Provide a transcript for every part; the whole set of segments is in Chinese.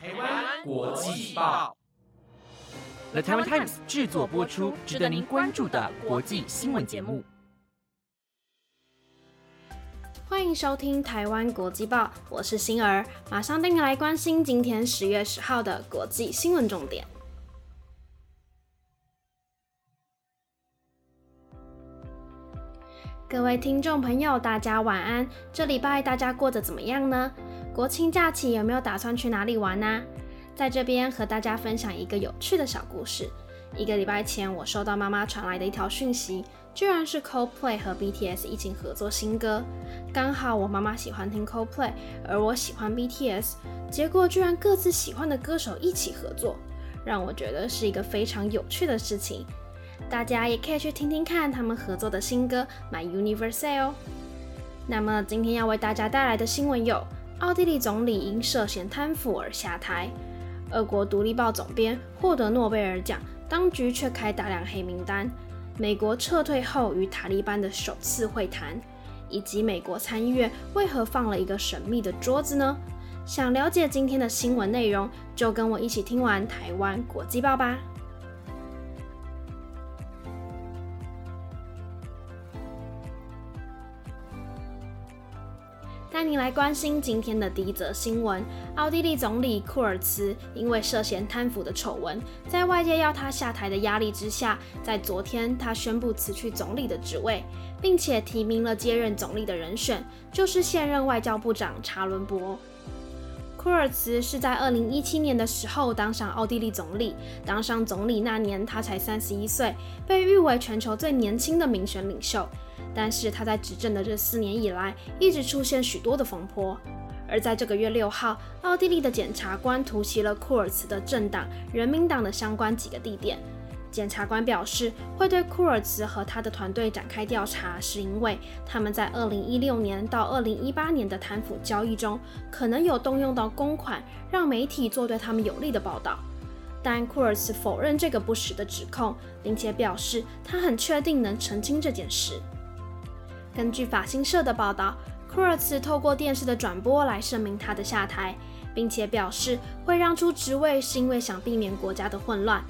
台湾国际报，The Taiwan Times 制作播出，值得您关注的国际新闻节目。欢迎收听台湾国际报，我是星儿，马上带你来关心今天十月十号的国际新闻重点。各位听众朋友，大家晚安。这礼拜大家过得怎么样呢？国庆假期有没有打算去哪里玩呢？在这边和大家分享一个有趣的小故事。一个礼拜前，我收到妈妈传来的一条讯息，居然是 Coldplay 和 BTS 一起合作新歌。刚好我妈妈喜欢听 Coldplay，而我喜欢 BTS，结果居然各自喜欢的歌手一起合作，让我觉得是一个非常有趣的事情。大家也可以去听听看他们合作的新歌《My Universe》哦。那么今天要为大家带来的新闻有：奥地利总理因涉嫌贪腐而下台；俄国独立报总编获得诺贝尔奖，当局却开大量黑名单；美国撤退后与塔利班的首次会谈；以及美国参议院为何放了一个神秘的桌子呢？想了解今天的新闻内容，就跟我一起听完台湾国际报吧。带您来关心今天的第一则新闻：奥地利总理库尔茨因为涉嫌贪腐的丑闻，在外界要他下台的压力之下，在昨天他宣布辞去总理的职位，并且提名了接任总理的人选，就是现任外交部长查伦博。库尔茨是在2017年的时候当上奥地利总理，当上总理那年他才31岁，被誉为全球最年轻的民选领袖。但是他在执政的这四年以来，一直出现许多的风波。而在这个月六号，奥地利的检察官突袭了库尔茨的政党人民党的相关几个地点。检察官表示，会对库尔茨和他的团队展开调查，是因为他们在二零一六年到二零一八年的贪腐交易中，可能有动用到公款，让媒体做对他们有利的报道。但库尔茨否认这个不实的指控，并且表示他很确定能澄清这件事。根据法新社的报道，库尔茨透过电视的转播来声明他的下台，并且表示会让出职位是因为想避免国家的混乱。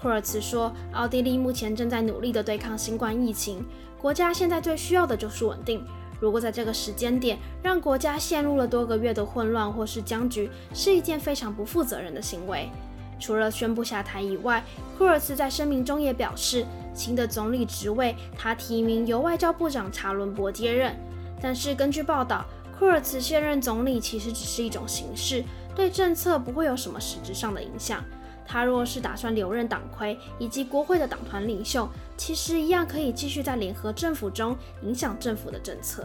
库尔茨说：“奥地利目前正在努力地对抗新冠疫情，国家现在最需要的就是稳定。如果在这个时间点让国家陷入了多个月的混乱或是僵局，是一件非常不负责任的行为。”除了宣布下台以外，库尔茨在声明中也表示，新的总理职位他提名由外交部长查伦伯接任。但是根据报道，库尔茨卸任总理其实只是一种形式，对政策不会有什么实质上的影响。他若是打算留任党魁以及国会的党团领袖，其实一样可以继续在联合政府中影响政府的政策。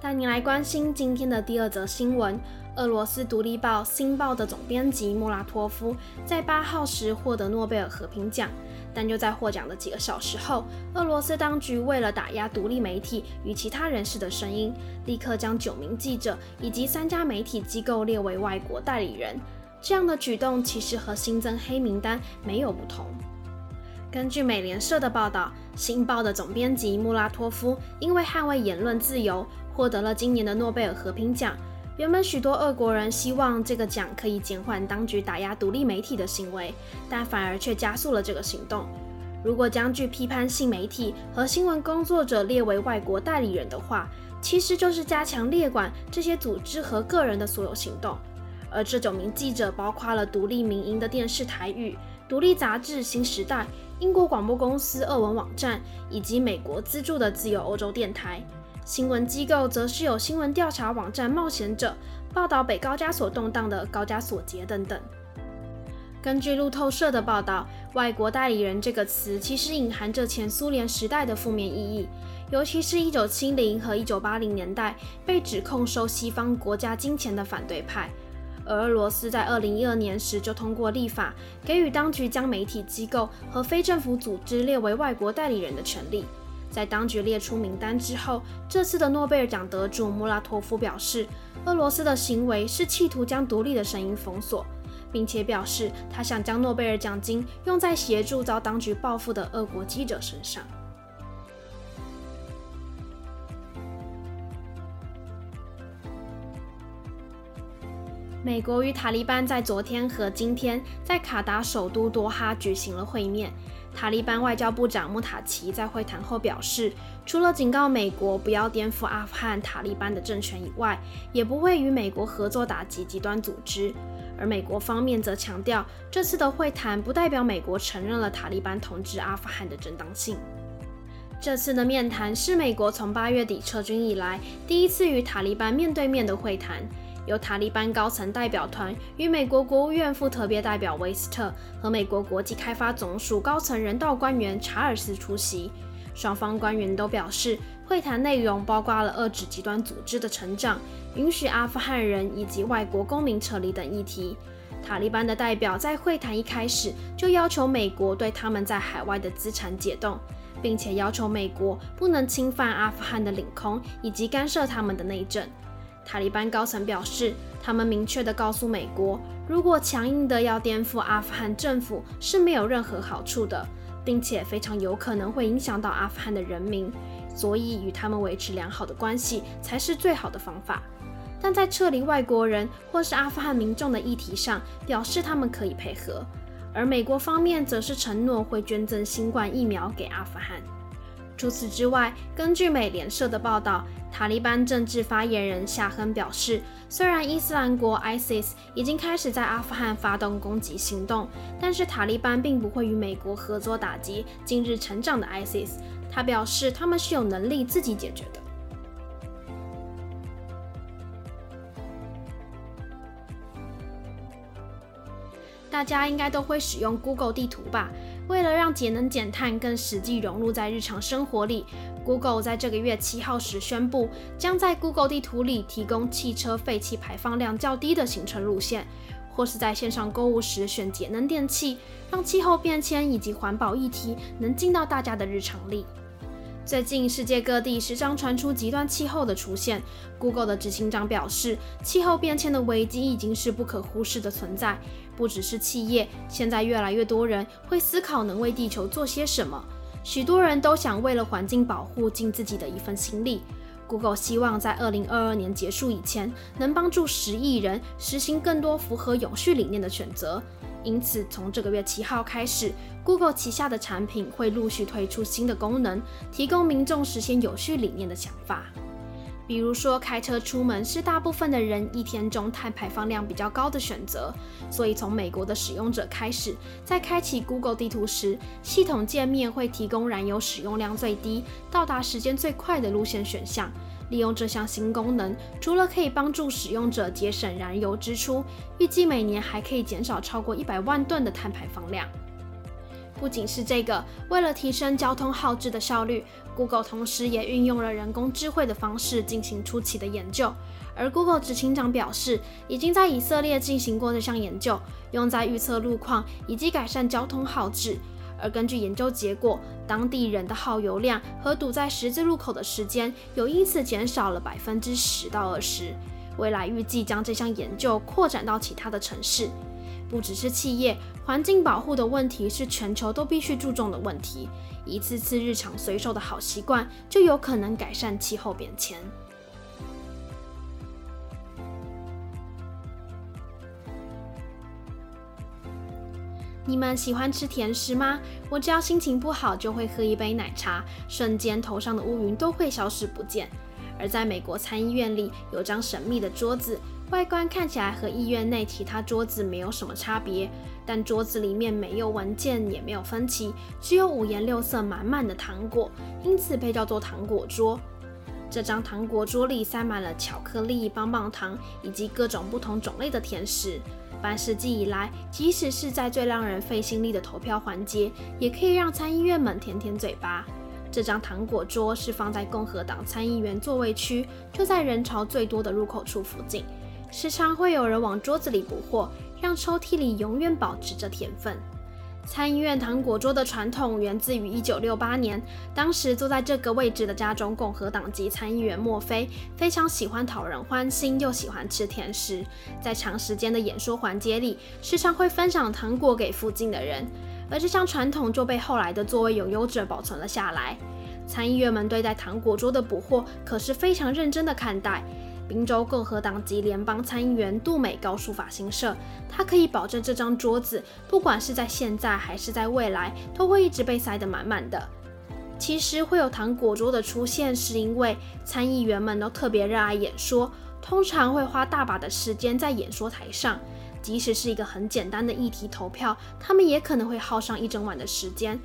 带您来关心今天的第二则新闻：俄罗斯独立报《新报》的总编辑莫拉托夫在八号时获得诺贝尔和平奖，但就在获奖的几个小时后，俄罗斯当局为了打压独立媒体与其他人士的声音，立刻将九名记者以及三家媒体机构列为外国代理人。这样的举动其实和新增黑名单没有不同。根据美联社的报道，《新报》的总编辑穆拉托夫因为捍卫言论自由。获得了今年的诺贝尔和平奖。原本许多俄国人希望这个奖可以减缓当局打压独立媒体的行为，但反而却加速了这个行动。如果将具批判性媒体和新闻工作者列为外国代理人的话，其实就是加强列管这些组织和个人的所有行动。而这九名记者包括了独立民营的电视台语、独立杂志《新时代》、英国广播公司俄文网站以及美国资助的自由欧洲电台。新闻机构则是有新闻调查网站冒险者报道北高加索动荡的高加索节等等。根据路透社的报道，“外国代理人”这个词其实隐含着前苏联时代的负面意义，尤其是一九七零和一九八零年代被指控收西方国家金钱的反对派。而俄罗斯在二零一二年时就通过立法，给予当局将媒体机构和非政府组织列为外国代理人的权利。在当局列出名单之后，这次的诺贝尔奖得主穆拉托夫表示，俄罗斯的行为是企图将独立的声音封锁，并且表示他想将诺贝尔奖金用在协助遭当局报复的俄国记者身上。美国与塔利班在昨天和今天在卡达首都多哈举行了会面。塔利班外交部长穆塔奇在会谈后表示，除了警告美国不要颠覆阿富汗塔利班的政权以外，也不会与美国合作打击极端组织。而美国方面则强调，这次的会谈不代表美国承认了塔利班统治阿富汗的正当性。这次的面谈是美国从八月底撤军以来第一次与塔利班面对面的会谈。由塔利班高层代表团与美国国务院副特别代表韦斯特和美国国际开发总署高层人道官员查尔斯出席。双方官员都表示，会谈内容包括了遏制极端组织的成长、允许阿富汗人以及外国公民撤离等议题。塔利班的代表在会谈一开始就要求美国对他们在海外的资产解冻，并且要求美国不能侵犯阿富汗的领空以及干涉他们的内政。塔利班高层表示，他们明确地告诉美国，如果强硬地要颠覆阿富汗政府是没有任何好处的，并且非常有可能会影响到阿富汗的人民，所以与他们维持良好的关系才是最好的方法。但在撤离外国人或是阿富汗民众的议题上，表示他们可以配合，而美国方面则是承诺会捐赠新冠疫苗给阿富汗。除此之外，根据美联社的报道，塔利班政治发言人夏亨表示，虽然伊斯兰国 （ISIS） 已经开始在阿富汗发动攻击行动，但是塔利班并不会与美国合作打击近日成长的 ISIS。他表示，他们是有能力自己解决的。大家应该都会使用 Google 地图吧？为了让节能减碳更实际融入在日常生活里，Google 在这个月七号时宣布，将在 Google 地图里提供汽车废气排放量较低的行程路线，或是在线上购物时选节能电器，让气候变迁以及环保议题能进到大家的日常里。最近，世界各地时常传出极端气候的出现。Google 的执行长表示，气候变迁的危机已经是不可忽视的存在。不只是企业，现在越来越多人会思考能为地球做些什么。许多人都想为了环境保护尽自己的一份心力。Google 希望在2022年结束以前，能帮助十亿人实行更多符合永续理念的选择。因此，从这个月七号开始，Google 旗下的产品会陆续推出新的功能，提供民众实现有序理念的想法。比如说，开车出门是大部分的人一天中碳排放量比较高的选择，所以从美国的使用者开始，在开启 Google 地图时，系统界面会提供燃油使用量最低、到达时间最快的路线选项。利用这项新功能，除了可以帮助使用者节省燃油支出，预计每年还可以减少超过一百万吨的碳排放量。不仅是这个，为了提升交通耗资的效率，Google 同时也运用了人工智慧的方式进行初期的研究。而 Google 执行长表示，已经在以色列进行过这项研究，用在预测路况以及改善交通耗资。而根据研究结果，当地人的耗油量和堵在十字路口的时间有因此减少了百分之十到二十。未来预计将这项研究扩展到其他的城市。不只是企业，环境保护的问题是全球都必须注重的问题。一次次日常随手的好习惯，就有可能改善气候变迁。你们喜欢吃甜食吗？我只要心情不好，就会喝一杯奶茶，瞬间头上的乌云都会消失不见。而在美国参议院里，有张神秘的桌子，外观看起来和医院内其他桌子没有什么差别，但桌子里面没有文件，也没有分歧，只有五颜六色满满的糖果，因此被叫做糖果桌。这张糖果桌里塞满了巧克力、棒棒糖以及各种不同种类的甜食。半世纪以来，即使是在最让人费心力的投票环节，也可以让参议员们舔舔嘴巴。这张糖果桌是放在共和党参议员座位区，就在人潮最多的入口处附近。时常会有人往桌子里补货，让抽屉里永远保持着甜分。参议院糖果桌的传统源自于1968年，当时坐在这个位置的加州共和党籍参议员墨菲非常喜欢讨人欢心，又喜欢吃甜食，在长时间的演说环节里，时常会分享糖果给附近的人，而这项传统就被后来的座位拥有者保存了下来。参议员们对待糖果桌的补货可是非常认真的看待。宾州共和党籍联邦参议员杜美告诉法新社，他可以保证这张桌子，不管是在现在还是在未来，都会一直被塞得满满的。其实会有糖果桌的出现，是因为参议员们都特别热爱演说，通常会花大把的时间在演说台上。即使是一个很简单的议题投票，他们也可能会耗上一整晚的时间。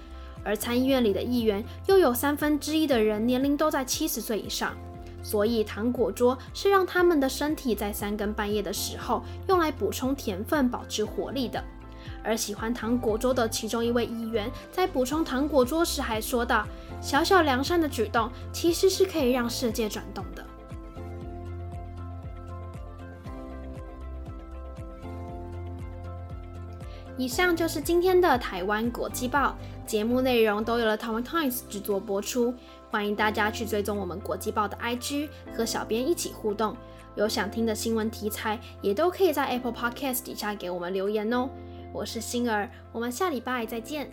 而参议院里的议员又有三分之一的人年龄都在七十岁以上，所以糖果桌是让他们的身体在三更半夜的时候用来补充甜分、保持活力的。而喜欢糖果桌的其中一位议员在补充糖果桌时还说道：“小小良善的举动其实是可以让世界转动的。”以上就是今天的台湾国际报节目内容，都有了台湾 Times 制作播出。欢迎大家去追踪我们国际报的 IG，和小编一起互动。有想听的新闻题材，也都可以在 Apple Podcast 底下给我们留言哦。我是星儿，我们下礼拜再见。